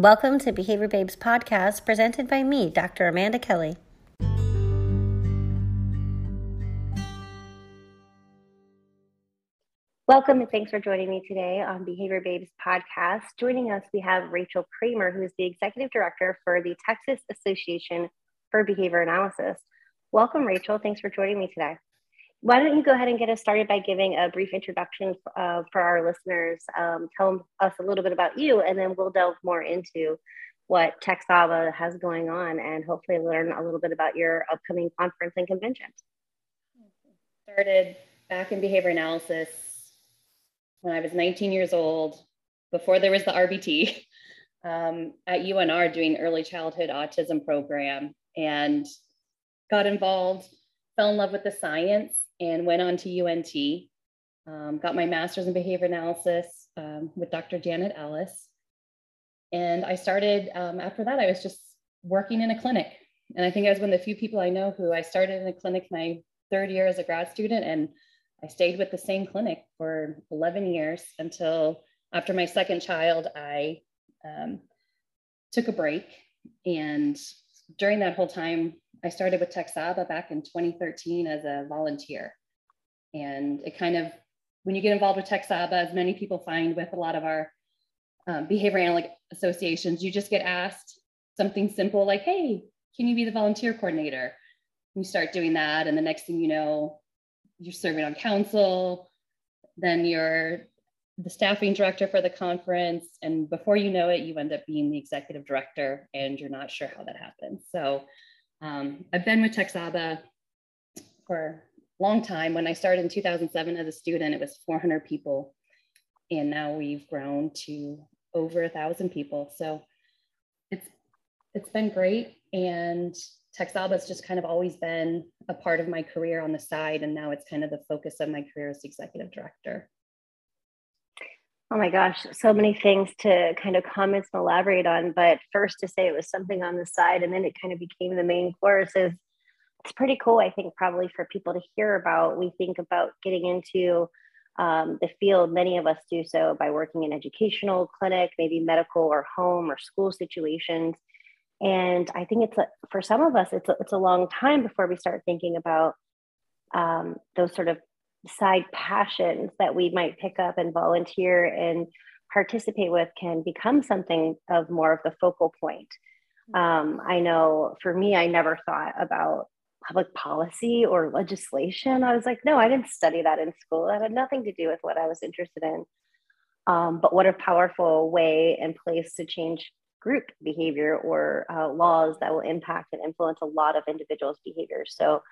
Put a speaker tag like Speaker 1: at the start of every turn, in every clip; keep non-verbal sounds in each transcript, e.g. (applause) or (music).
Speaker 1: Welcome to Behavior Babes podcast presented by me, Dr. Amanda Kelly. Welcome and thanks for joining me today on Behavior Babes podcast. Joining us, we have Rachel Kramer, who is the executive director for the Texas Association for Behavior Analysis. Welcome, Rachel. Thanks for joining me today. Why don't you go ahead and get us started by giving a brief introduction uh, for our listeners? Um, tell us a little bit about you, and then we'll delve more into what TexABA has going on and hopefully learn a little bit about your upcoming conference and convention.
Speaker 2: Started back in behavior analysis when I was 19 years old, before there was the RBT, (laughs) um, at UNR doing early childhood autism program and got involved, fell in love with the science and went on to UNT. Um, got my master's in behavior analysis um, with Dr. Janet Ellis. And I started, um, after that, I was just working in a clinic. And I think I was one of the few people I know who I started in a clinic my third year as a grad student. And I stayed with the same clinic for 11 years until after my second child, I um, took a break. And during that whole time, I started with TexABA back in 2013 as a volunteer. And it kind of, when you get involved with TexABA, as many people find with a lot of our um, behavior analytic associations, you just get asked something simple like, hey, can you be the volunteer coordinator? You start doing that, and the next thing you know, you're serving on council, then you're the staffing director for the conference, and before you know it, you end up being the executive director, and you're not sure how that happens. So um, I've been with TexABA for a long time. When I started in 2007 as a student, it was 400 people. And now we've grown to over a thousand people. So it's it's been great. And TexABA has just kind of always been a part of my career on the side. And now it's kind of the focus of my career as executive director.
Speaker 1: Oh my gosh, so many things to kind of comment and elaborate on. But first, to say it was something on the side and then it kind of became the main course is it's pretty cool, I think, probably for people to hear about. We think about getting into um, the field, many of us do so by working in educational clinic, maybe medical or home or school situations. And I think it's a, for some of us, it's a, it's a long time before we start thinking about um, those sort of side passions that we might pick up and volunteer and participate with can become something of more of the focal point. Um, I know for me, I never thought about public policy or legislation. I was like, no, I didn't study that in school. That had nothing to do with what I was interested in. Um, but what a powerful way and place to change group behavior or uh, laws that will impact and influence a lot of individuals' behavior. So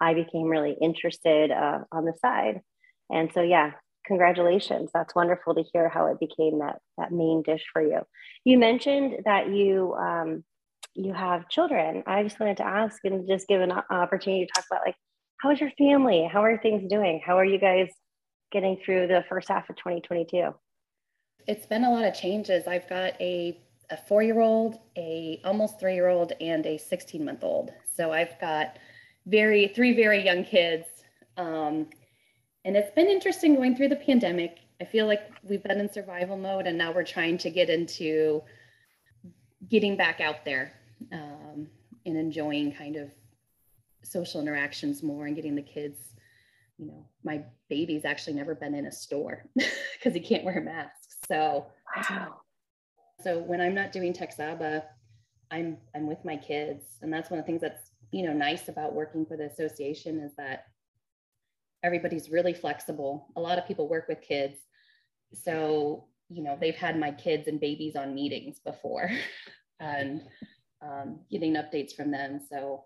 Speaker 1: I became really interested uh, on the side. And so, yeah, congratulations. That's wonderful to hear how it became that, that main dish for you. You mentioned that you, um, you have children. I just wanted to ask and just give an opportunity to talk about like, how is your family? How are things doing? How are you guys getting through the first half of 2022?
Speaker 2: It's been a lot of changes. I've got a, a four year old, a almost three year old, and a 16 month old. So I've got very three very young kids. Um, and it's been interesting going through the pandemic. I feel like we've been in survival mode and now we're trying to get into getting back out there um, and enjoying kind of social interactions more and getting the kids you know my baby's actually never been in a store (laughs) because he can't wear a mask. So wow. so when i'm not doing TexABA i'm i'm with my kids. And that's one of the things that's you know nice about working for the association is that everybody's really flexible. A lot of people work with kids. So you know they've had my kids and babies on meetings before (laughs) and um, getting updates from them. So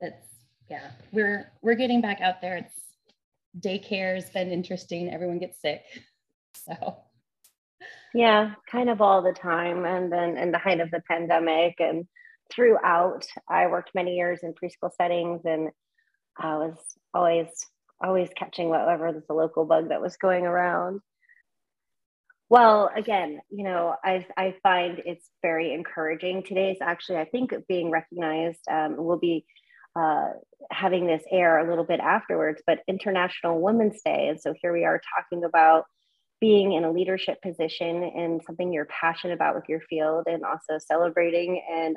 Speaker 2: that's yeah we're we're getting back out there. It's daycare's been interesting. Everyone gets sick. (laughs) So.
Speaker 1: Yeah kind of all the time and then in the height of the pandemic and throughout. I worked many years in preschool settings and I was always, always catching whatever was the local bug that was going around. Well, again, you know, I, I find it's very encouraging. Today is actually, I think, being recognized. Um, we'll be uh, having this air a little bit afterwards, but International Women's Day. And so here we are talking about being in a leadership position and something you're passionate about with your field and also celebrating and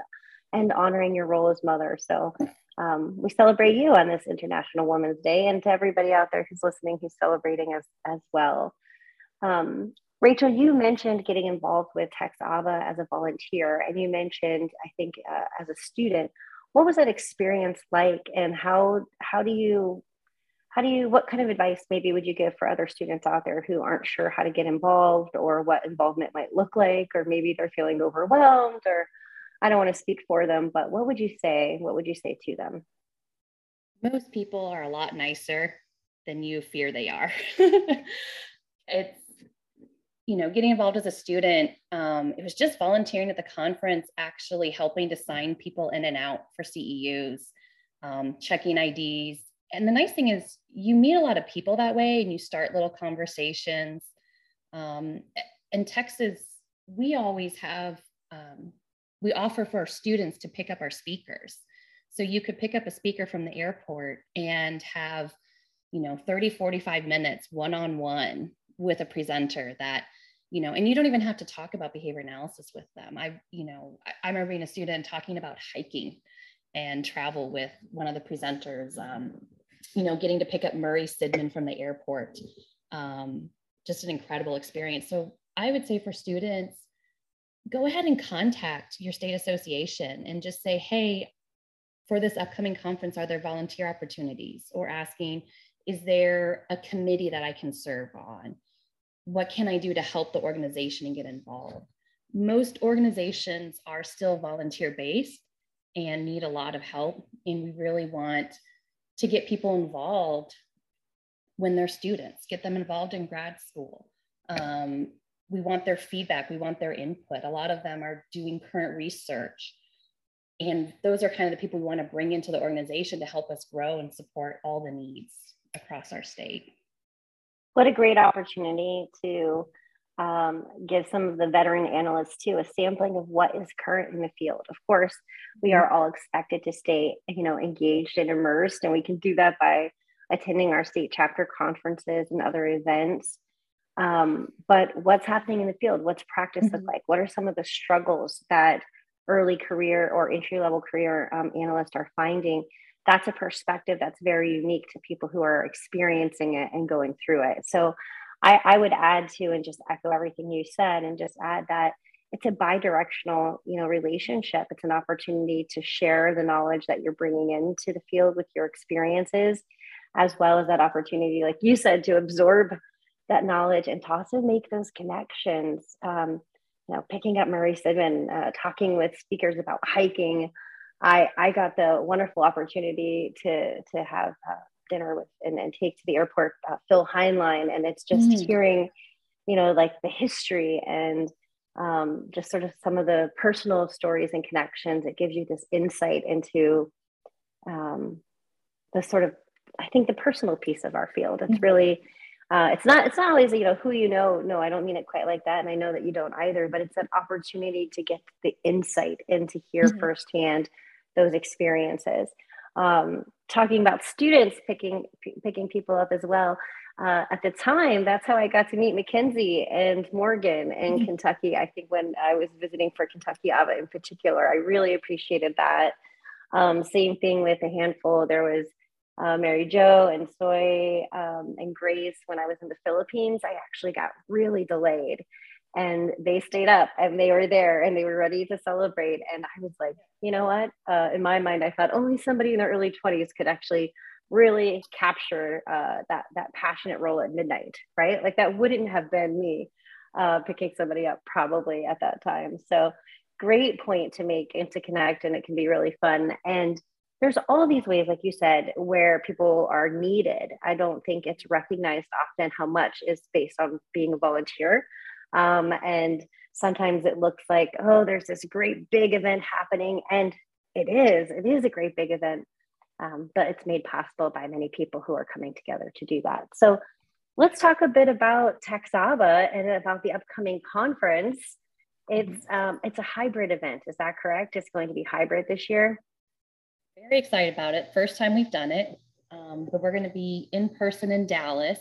Speaker 1: and honoring your role as mother. So um, we celebrate you on this international women's day and to everybody out there who's listening who's celebrating as as well. Um, rachel you mentioned getting involved with TexABA as a volunteer and you mentioned i think uh, as a student what was that experience like and how how do you how do you what kind of advice maybe would you give for other students out there who aren't sure how to get involved or what involvement might look like or maybe they're feeling overwhelmed or i don't want to speak for them but what would you say what would you say to them?
Speaker 2: Most people are a lot nicer than you fear they are. (laughs) It's you know getting involved as a student um, it was just volunteering at the conference actually helping to sign people in and out for ceus um, checking ids and the nice thing is you meet a lot of people that way and you start little conversations. Um, in texas we always have um, we offer for our students to pick up our speakers so you could pick up a speaker from the airport and have you know 30 45 minutes one-on-one with a presenter that you know and you don't even have to talk about behavior analysis with them i you know I remember being a student talking about hiking and travel with one of the presenters um, you know, getting to pick up Murray Sidman from the airport. Um, just an incredible experience. So I would say for students, go ahead and contact your state association and just say, hey, for this upcoming conference, are there volunteer opportunities? Or asking, is there a committee that I can serve on? What can I do to help the organization and get involved? Most organizations are still volunteer based and need a lot of help. And we really want to get people involved when they're students, get them involved in grad school. Um, we want their feedback, we want their input. A lot of them are doing current research. And those are kind of the people we want to bring into the organization to help us grow and support all the needs across our state.
Speaker 1: What a great opportunity to um, give some of the veteran analysts too a sampling of what is current in the field. Of course, we are all expected to stay, you know, engaged and immersed, and we can do that by attending our state chapter conferences and other events. Um, but what's happening in the field? What's practice mm-hmm. look like? What are some of the struggles that early career or entry level career um, analysts are finding? That's a perspective that's very unique to people who are experiencing it and going through it. So I, I would add to and just echo everything you said and just add that it's a bi-directional you know relationship it's an opportunity to share the knowledge that you're bringing into the field with your experiences as well as that opportunity like you said to absorb that knowledge and to also make those connections um, you know picking up murray sidman uh, talking with speakers about hiking i i got the wonderful opportunity to to have uh, dinner with and, and take to the airport uh, Phil Hineline, and it's just mm. hearing, you know, like the history and um, just sort of some of the personal stories and connections. It gives you this insight into um, the sort of, I think, the personal piece of our field. It's mm-hmm. really, uh, it's not, it's not always, you know, who you know. No, I don't mean it quite like that, and I know that you don't either. But it's an opportunity to get the insight and to hear mm-hmm. firsthand those experiences um, talking about students picking picking people up as well. Uh, at the time, that's how I got to meet Mackenzie and Morgan in mm-hmm. Kentucky. I think when I was visiting for Kentucky ABA in particular, I really appreciated that. Um, same thing with a handful. There was uh, Mary Jo and Soy um, and Grace when I was in the Philippines. I actually got really delayed. And they stayed up and they were there and they were ready to celebrate. And i was like you know what? Uh, in my mind i thought only somebody in their early 20s could actually really capture uh, that that passionate role at midnight right? Like that wouldn't have been me uh, picking somebody up probably at that time. So great point to make and to connect and it can be really fun. And there's all these ways like you said where people are needed i don't think it's recognized often how much is based on being a volunteer um, and sometimes it looks like, oh, there's this great big event happening. And it is, it is a great big event. Um, but it's made possible by many people who are coming together to do that. So let's talk a bit about TexABA and about the upcoming conference. It's um, it's a hybrid event. Is that correct? It's going to be hybrid this year.
Speaker 2: Very excited about it. First time we've done it, um, but we're going to be in person in Dallas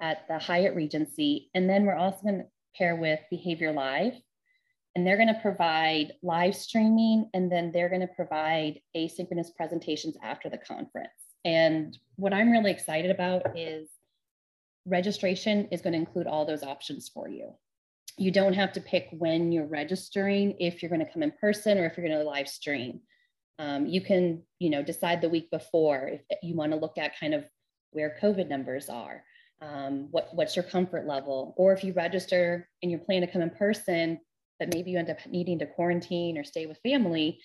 Speaker 2: at the Hyatt Regency. And then we're also going to pair with Behavior Live. And they're going to provide live streaming and then they're going to provide asynchronous presentations after the conference. And what I'm really excited about is registration is going to include all those options for you. You don't have to pick when you're registering if you're going to come in person or if you're going to live stream. Um, you can, you know, decide the week before if you want to look at kind of where COVID numbers are, um, what, what's your comfort level, or if you register and you plan to come in person, but maybe you end up needing to quarantine or stay with family,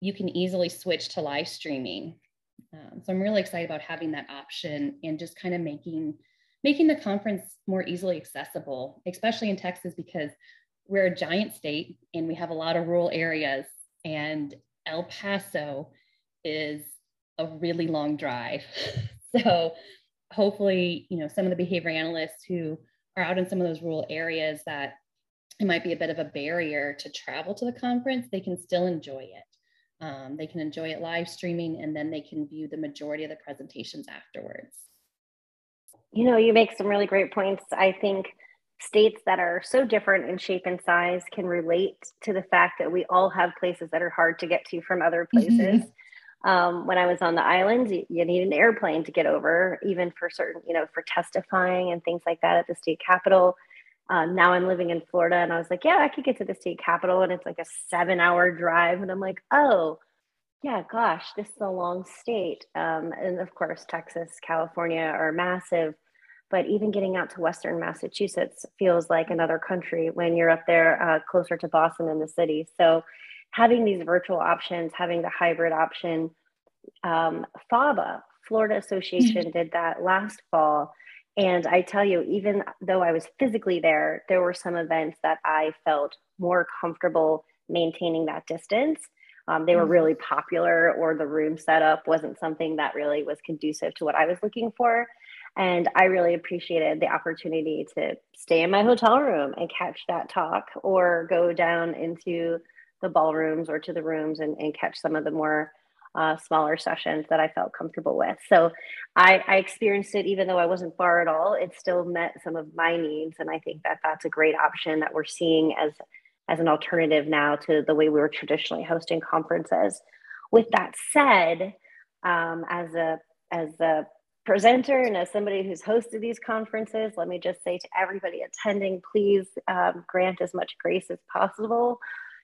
Speaker 2: you can easily switch to live streaming. Um, so I'm really excited about having that option and just kind of making making the conference more easily accessible, especially in Texas because we're a giant state and we have a lot of rural areas and El Paso is a really long drive. (laughs) so hopefully, you know, some of the behavior analysts who are out in some of those rural areas that it might be a bit of a barrier to travel to the conference, they can still enjoy it. Um, they can enjoy it live streaming and then they can view the majority of the presentations afterwards.
Speaker 1: You know, you make some really great points. I think states that are so different in shape and size can relate to the fact that we all have places that are hard to get to from other mm-hmm. places. Mm-hmm. Um, when I was on the islands, you, you, need an airplane to get over, even for certain, you know, for testifying and things like that at the state capitol. Um, now I'm living in Florida, and I was like, yeah, I could get to the state capitol, and it's like a seven hour drive. And I'm like, oh, yeah, gosh, this is a long state. Um, and of course, Texas, California are massive but even getting out to Western Massachusetts feels like another country when you're up there uh, closer to Boston in the city. So having these virtual options, having the hybrid option, um, FABA, Florida Association, (laughs) did that last fall. And I tell you, even though I was physically there, there were some events that I felt more comfortable maintaining that distance. Um, they were mm-hmm. really popular, or the room setup wasn't something that really was conducive to what I was looking for. And I really appreciated the opportunity to stay in my hotel room and catch that talk or go down into the ballrooms or to the rooms and, and catch some of the more uh, smaller sessions that I felt comfortable with. So I, I, experienced it even though I wasn't far at all. It still met some of my needs, and I think that that's a great option that we're seeing as as an alternative now to the way we were traditionally hosting conferences. With that said, um, as a as a presenter and as somebody who's hosted these conferences, let me just say to everybody attending, please um, grant as much grace as possible.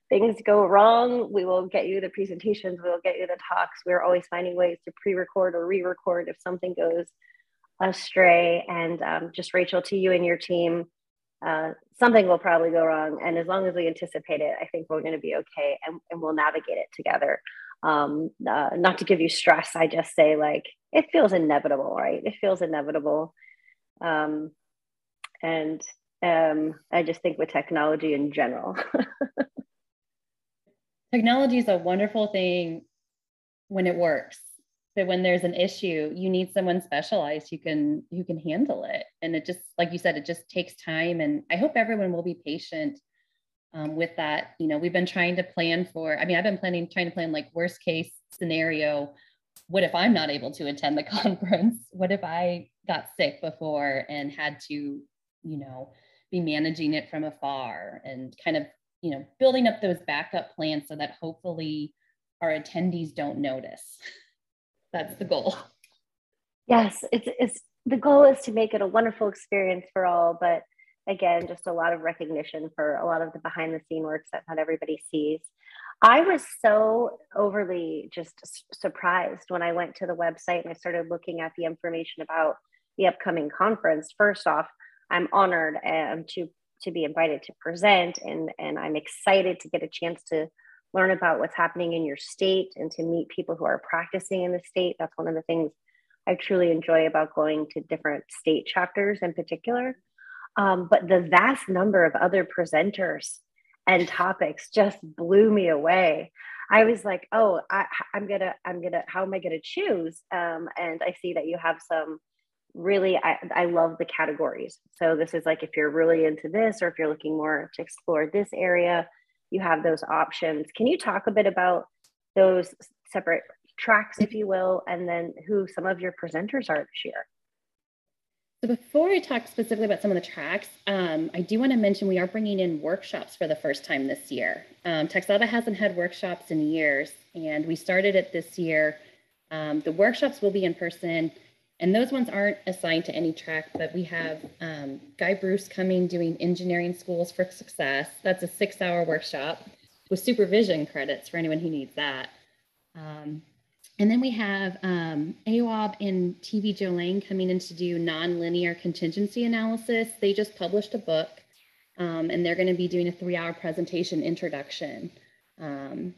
Speaker 1: Things go wrong, we will get you the presentations, we will get you the talks. We're always finding ways to pre record or re record if something goes astray. And um, just Rachel, to you and your team, uh, something will probably go wrong. And as long as we anticipate it, I think we're going to be okay and, and we'll navigate it together um, uh, not to give you stress i just say like it feels inevitable right? It feels inevitable. Um, and um, i just think with technology in general. (laughs)
Speaker 2: Technology is a wonderful thing when it works but when there's an issue you need someone specialized who can who can handle it. And it just like you said it just takes time. And i hope everyone will be patient um, with that you know we've been trying to plan for i mean i've been planning trying to plan like worst case scenario what if i'm not able to attend the (laughs) conference? What if i got sick before and had to you know be managing it from afar and kind of you know building up those backup plans so that hopefully our attendees don't notice? (laughs) That's the goal.
Speaker 1: Yes it's, it's the goal is to make it a wonderful experience for all but again, just a lot of recognition for a lot of the behind the scene works that not everybody sees. I was so overly just surprised when I went to the website and I started looking at the information about the upcoming conference. First off, I'm honored um, to to be invited to present, and and I'm excited to get a chance to learn about what's happening in your state and to meet people who are practicing in the state. That's one of the things I truly enjoy about going to different state chapters in particular. Um, but the vast number of other presenters and topics just blew me away. I was like, oh, I, am gonna, I'm gonna, how am I gonna choose? Um, and I see that you have some really, I, I love the categories. So this is like if you're really into this, or if you're looking more to explore this area, you have those options. Can you talk a bit about those separate tracks, if you will, and then who some of your presenters are this year?
Speaker 2: So before I talk specifically about some of the tracks, um, I do want to mention we are bringing in workshops for the first time this year. Um, Texaba hasn't had workshops in years, and we started it this year. Um, the workshops will be in person, and those ones aren't assigned to any track, but we have um, Guy Bruce coming doing engineering schools for success. That's a six hour workshop with supervision credits for anyone who needs that. And then we have um, Awab and TV Joe Layng coming in to do nonlinear contingency analysis. They just published a book um, and they're going to be doing a three hour presentation introduction. Um,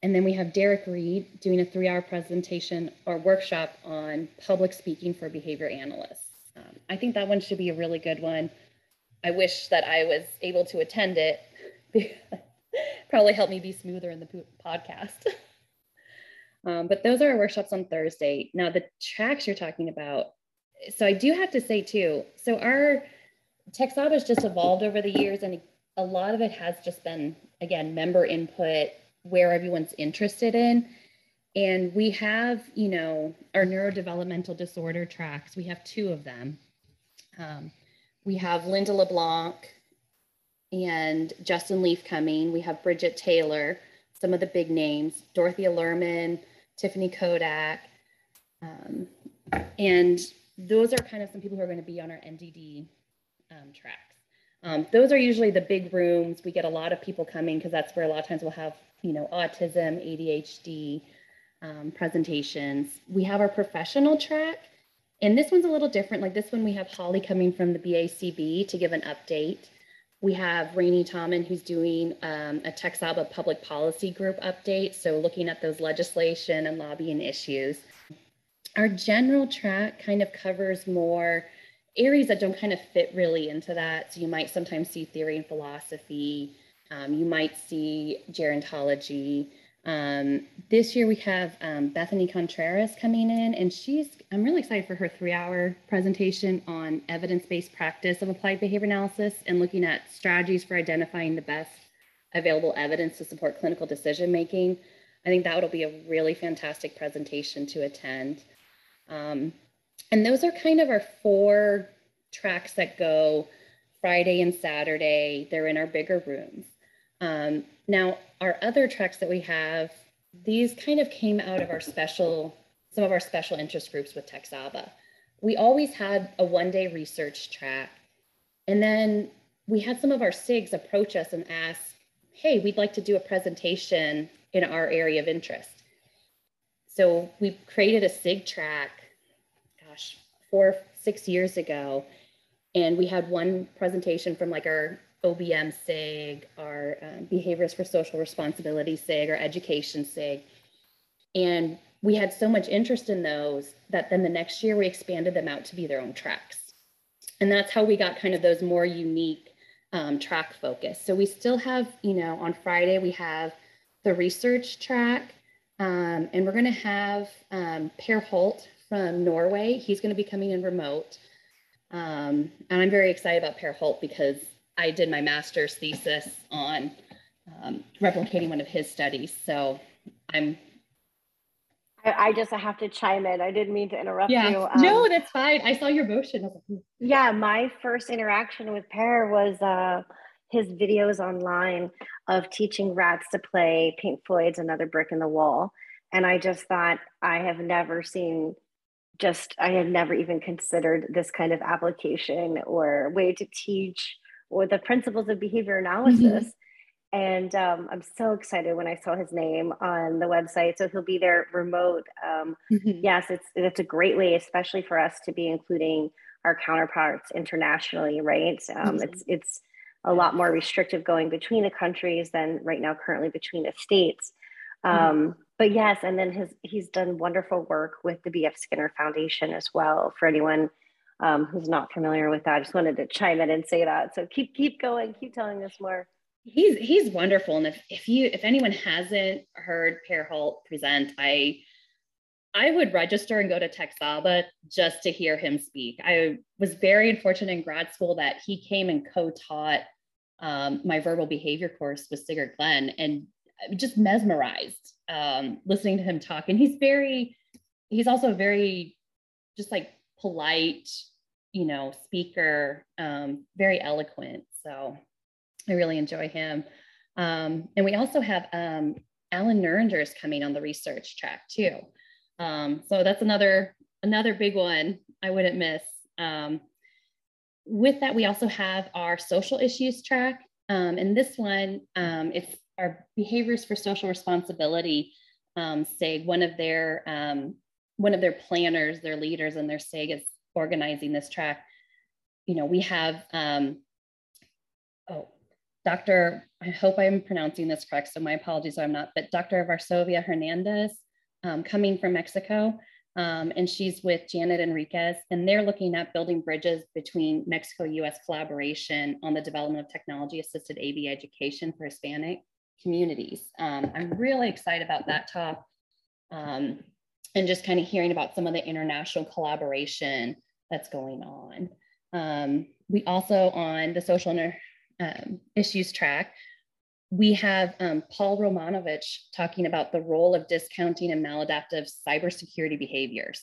Speaker 2: and then we have Derek Reed doing a three hour presentation or workshop on public speaking for behavior analysts. Um, I think that one should be a really good one. I wish that I was able to attend it. (laughs) Probably help me be smoother in the podcast. (laughs) um, but those are our workshops on Thursday. Now, the tracks you're talking about. So I do have to say too. So our TxABA has just evolved over the years, and a lot of it has just been again member input where everyone's interested in. And we have, you know, our neurodevelopmental disorder tracks. We have two of them. Um, we have Linda LeBlanc and Justin Leaf coming. We have Bridget Taylor, some of the big names, Dorothea Lerman, Tiffany Kodak. Um, and those are kind of some people who are going to be on our NDD um, tracks. Um, those are usually the big rooms. We get a lot of people coming because that's where a lot of times we'll have you know, autism, ADHD um, presentations. We have our professional track, and this one's a little different. Like this one, we have Holly coming from the BACB to give an update. We have Rainey Tommen, who's doing um, a TxABA public policy group update, so looking at those legislation and lobbying issues. Our general track kind of covers more areas that don't kind of fit really into that. So you might sometimes see theory and philosophy, um, you might see gerontology. Um, this year we have um, Bethany Contreras coming in, and she's, I'm really excited for her three hour presentation on evidence based practice of applied behavior analysis and looking at strategies for identifying the best available evidence to support clinical decision making. I think that will be a really fantastic presentation to attend. Um, and those are kind of our four tracks that go Friday and Saturday. They're in our bigger rooms. Um, now, our other tracks that we have, these kind of came out of our special, some of our special interest groups with TxABA. We always had a one day research track. And then we had some of our SIGs approach us and ask, hey, we'd like to do a presentation in our area of interest. So we created a SIG track, gosh, four, six years ago. And we had one presentation from like our OBM SIG, our um, Behaviorists for Social Responsibility SIG, or Education SIG. And we had so much interest in those that then the next year we expanded them out to be their own tracks. And that's how we got kind of those more unique um, track focus. So we still have, you know, on Friday we have the research track, um, and we're going to have um, Per Holth from Norway. He's going to be coming in remote. Um, and I'm very excited about Per Holth because I did my master's thesis on um, replicating one of his studies. So I'm.
Speaker 1: I, I just I have to chime in. I didn't mean to interrupt
Speaker 2: yeah.
Speaker 1: you.
Speaker 2: Um, no, that's fine. I saw your motion.
Speaker 1: Hmm. yeah, my first interaction with Per was uh, his videos online of teaching rats to play Pink Floyd's Another Brick in the Wall. And I just thought, I have never seen just, I had never even considered this kind of application or way to teach or the principles of behavior analysis. Mm-hmm. And um, I'm so excited when I saw his name on the website. So he'll be there remote. Um, mm-hmm. Yes, it's it's a great way, especially for us to be including our counterparts internationally, right? Um, mm-hmm. It's it's a lot more restrictive going between the countries than right now currently between the states. Mm-hmm. Um, but yes, and then his he's done wonderful work with the BF Skinner Foundation as well. For anyone um, who's not familiar with that. I just wanted to chime in and say that. So keep keep going, keep telling us more.
Speaker 2: He's he's wonderful, and if if you if anyone hasn't heard Per Holth present, I I would register and go to TxABA just to hear him speak. I was very fortunate in grad school that he came and co-taught um, my verbal behavior course with Sigrid Glenn, and just mesmerized um, listening to him talk. And he's very, he's also very, just like polite, you know, speaker, um, very eloquent. So I really enjoy him. Um, and we also have um, Allen Neuringer is coming on the research track too. Um, so that's another another big one I wouldn't miss. Um, with that, we also have our social issues track. Um, and this one, it's our behaviorists for social responsibility um, SIG, one of their um, one of their planners, their leaders and their SIG is organizing this track. You know, we have um, oh, Dr. I hope I'm pronouncing this correct, so my apologies I'm not, but Dr. Varsovia Hernandez um, coming from Mexico. Um, and she's with Janet Enriquez, and they're looking at building bridges between Mexico US collaboration on the development of technology assisted AV education for Hispanic communities. Um, I'm really excited about that talk um, and just kind of hearing about some of the international collaboration that's going on. Um, we also on the social um, issues track, we have um, Paul Romanowich talking about the role of discounting and maladaptive cybersecurity behaviors,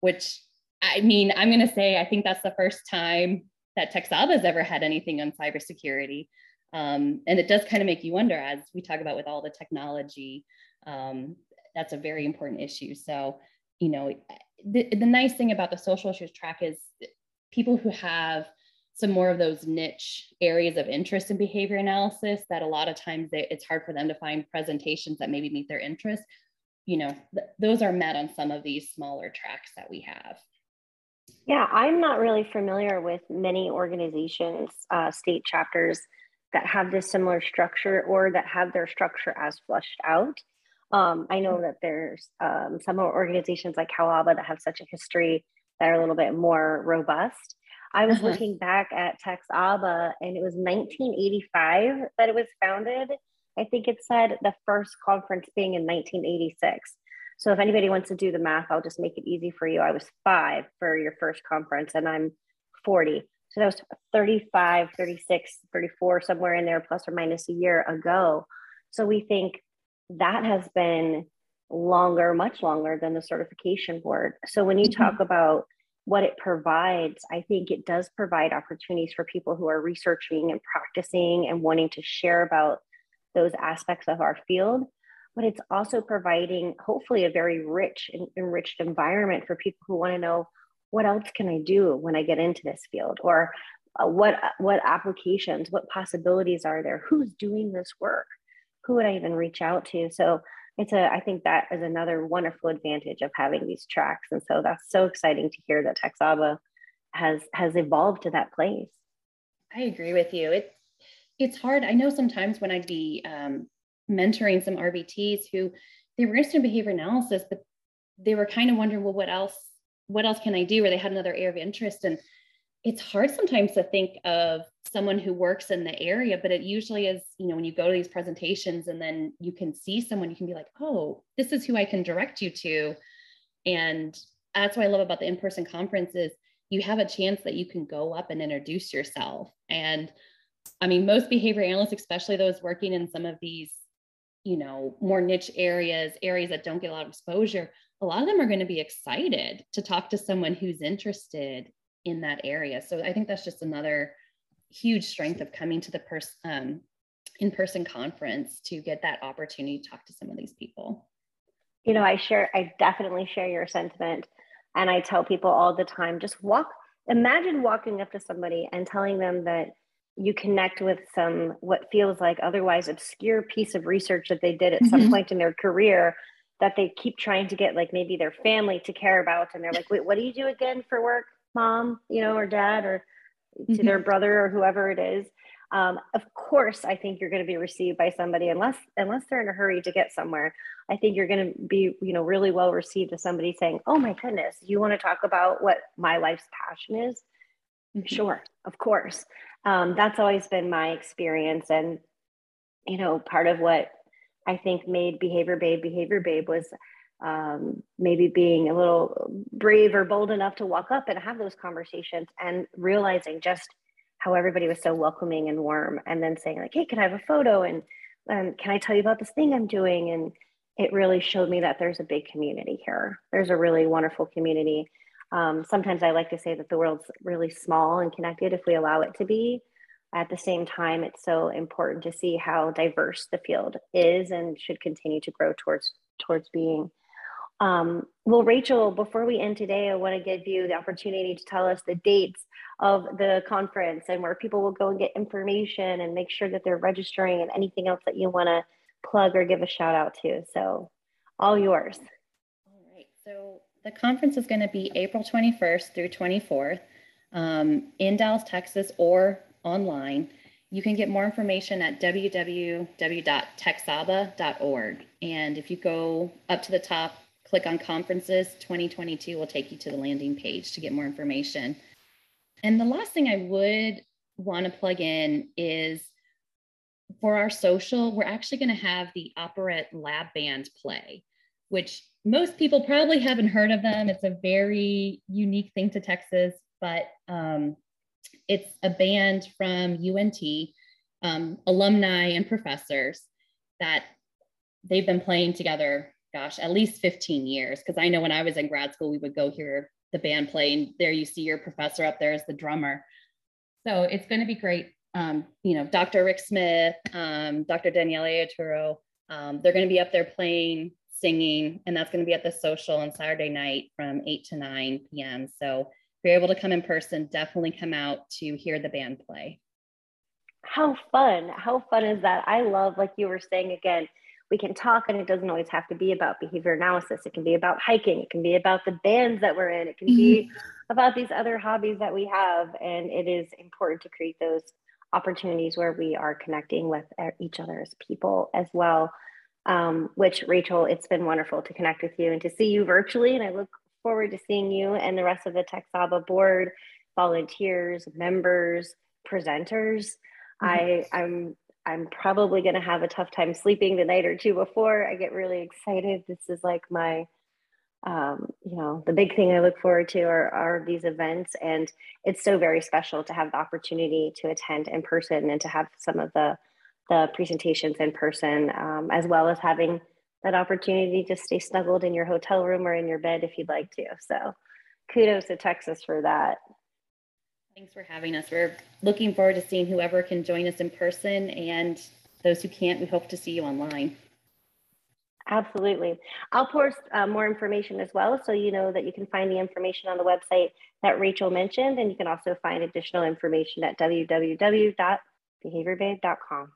Speaker 2: which I mean, I'm going to say I think that's the first time that TxABA has ever had anything on cybersecurity. Um, and it does kind of make you wonder, as we talk about with all the technology, um, that's a very important issue. So, you know, the, the nice thing about the social issues track is people who have some more of those niche areas of interest in behavior analysis that a lot of times they, it's hard for them to find presentations that maybe meet their interest. You know, th those are met on some of these smaller tracks that we have.
Speaker 1: Yeah, I'm not really familiar with many organizations, uh, state chapters that have this similar structure or that have their structure as flushed out. Um, I know that there's um, some organizations like CalABA that have such a history that are a little bit more robust. I was uh-huh. looking back at TxABA and it was 1985 that it was founded. I think it said the first conference being in 1986. So if anybody wants to do the math, I'll just make it easy for you. I was five for your first conference and I'm 40. So that was 35, 36, 34, somewhere in there, plus or minus a year ago. So we think that has been longer, much longer than the certification board. So when you mm-hmm. talk about what it provides, I think it does provide opportunities for people who are researching and practicing and wanting to share about those aspects of our field. But it's also providing, hopefully, a very rich and enriched environment for people who want to know what else can I do when I get into this field, or uh, what what applications, what possibilities are there? Who's doing this work? Who would I even reach out to? So it's a i think that is another wonderful advantage of having these tracks. And so that's so exciting to hear that TxABA has has evolved to that place.
Speaker 2: I agree with you. It it's hard. I know sometimes when i'd be um, mentoring some rbts who they were interested in behavior analysis but they were kind of wondering well what else what else can i do? Or they had another area of interest. And it's hard sometimes to think of someone who works in the area but it usually is you know when you go to these presentations and then you can see someone you can be like oh this is who i can direct you to. And that's what i love about the in-person conferences you have a chance that you can go up and introduce yourself. And i mean most behavior analysts especially those working in some of these you know more niche areas areas that don't get a lot of exposure a lot of them are going to be excited to talk to someone who's interested in that area. So i think that's just another huge strength of coming to the person um, in-person conference to get that opportunity to talk to some of these people.
Speaker 1: You know i share i definitely share your sentiment and i tell people all the time just walk imagine walking up to somebody and telling them that you connect with some what feels like otherwise obscure piece of research that they did at some mm-hmm. point in their career that they keep trying to get like maybe their family to care about and they're like wait what do you do again for work mom you know or dad or to mm-hmm. their brother or whoever it is um, of course i think you're going to be received by somebody unless unless they're in a hurry to get somewhere i think you're going to be you know really well received as somebody saying oh my goodness you want to talk about what my life's passion is mm-hmm. sure of course um, that's always been my experience and you know part of what i think made behavior babe behavior babe was um, maybe being a little brave or bold enough to walk up and have those conversations and realizing just how everybody was so welcoming and warm and then saying like hey can i have a photo and um, can i tell you about this thing i'm doing and it really showed me that there's a big community here there's a really wonderful community Um, sometimes I like to say that the world's really small and connected if we allow it to be. At the same time, it's so important to see how diverse the field is and should continue to grow towards towards being. Um, well, Rachel, before we end today, I want to give you the opportunity to tell us the dates of the conference and where people will go and get information and make sure that they're registering and anything else that you want to plug or give a shout out to. So, all yours.
Speaker 2: All right. So, the conference is going to be April 21st through 24th um, in Dallas, Texas, or online. You can get more information at www.texaba.org. And if you go up to the top, click on conferences 2022 will take you to the landing page to get more information. And the last thing I would want to plug in is for our social, we're actually going to have the Operant Lab Band play, which most people probably haven't heard of them. It's a very unique thing to Texas, but um, it's a band from UNT, um, alumni and professors that they've been playing together gosh, at least 15 years. Because I know when I was in grad school, we would go hear the band play, and there you see your professor up there as the drummer. So it's going to be great. Um, you know, Dr. Rick Smith, um, Dr. Danielle Arturo, um, they're going to be up there playing, singing, and that's going to be at the social on Saturday night from 8 to 9 p.m. So if you're able to come in person, definitely come out to hear the band play.
Speaker 1: How fun! How fun is that? I love, like you were saying again, we can talk and it doesn't always have to be about behavior analysis. It can be about hiking. It can be about the bands that we're in. It can be mm-hmm. about these other hobbies that we have. And it is important to create those opportunities where we are connecting with each other as people as well. Um, which rachel it's been wonderful to connect with you and to see you virtually. And i look forward to seeing you and the rest of the texaba board volunteers members presenters. Mm-hmm. I, I'm I'm probably going to have a tough time sleeping the night or two before. I get really excited. This is like my, um, you know, the big thing I look forward to are, are these events. And it's so very special to have the opportunity to attend in person and to have some of the, the presentations in person, um, as well as having that opportunity to stay snuggled in your hotel room or in your bed if you'd like to. So kudos to Texas for that.
Speaker 2: Thanks for having us. We're looking forward to seeing whoever can join us in person and those who can't, we hope to see you online.
Speaker 1: Absolutely. I'll post uh, more information as well. So you know that you can find the information on the website that Rachel mentioned, and you can also find additional information at www.behaviorbabe.com.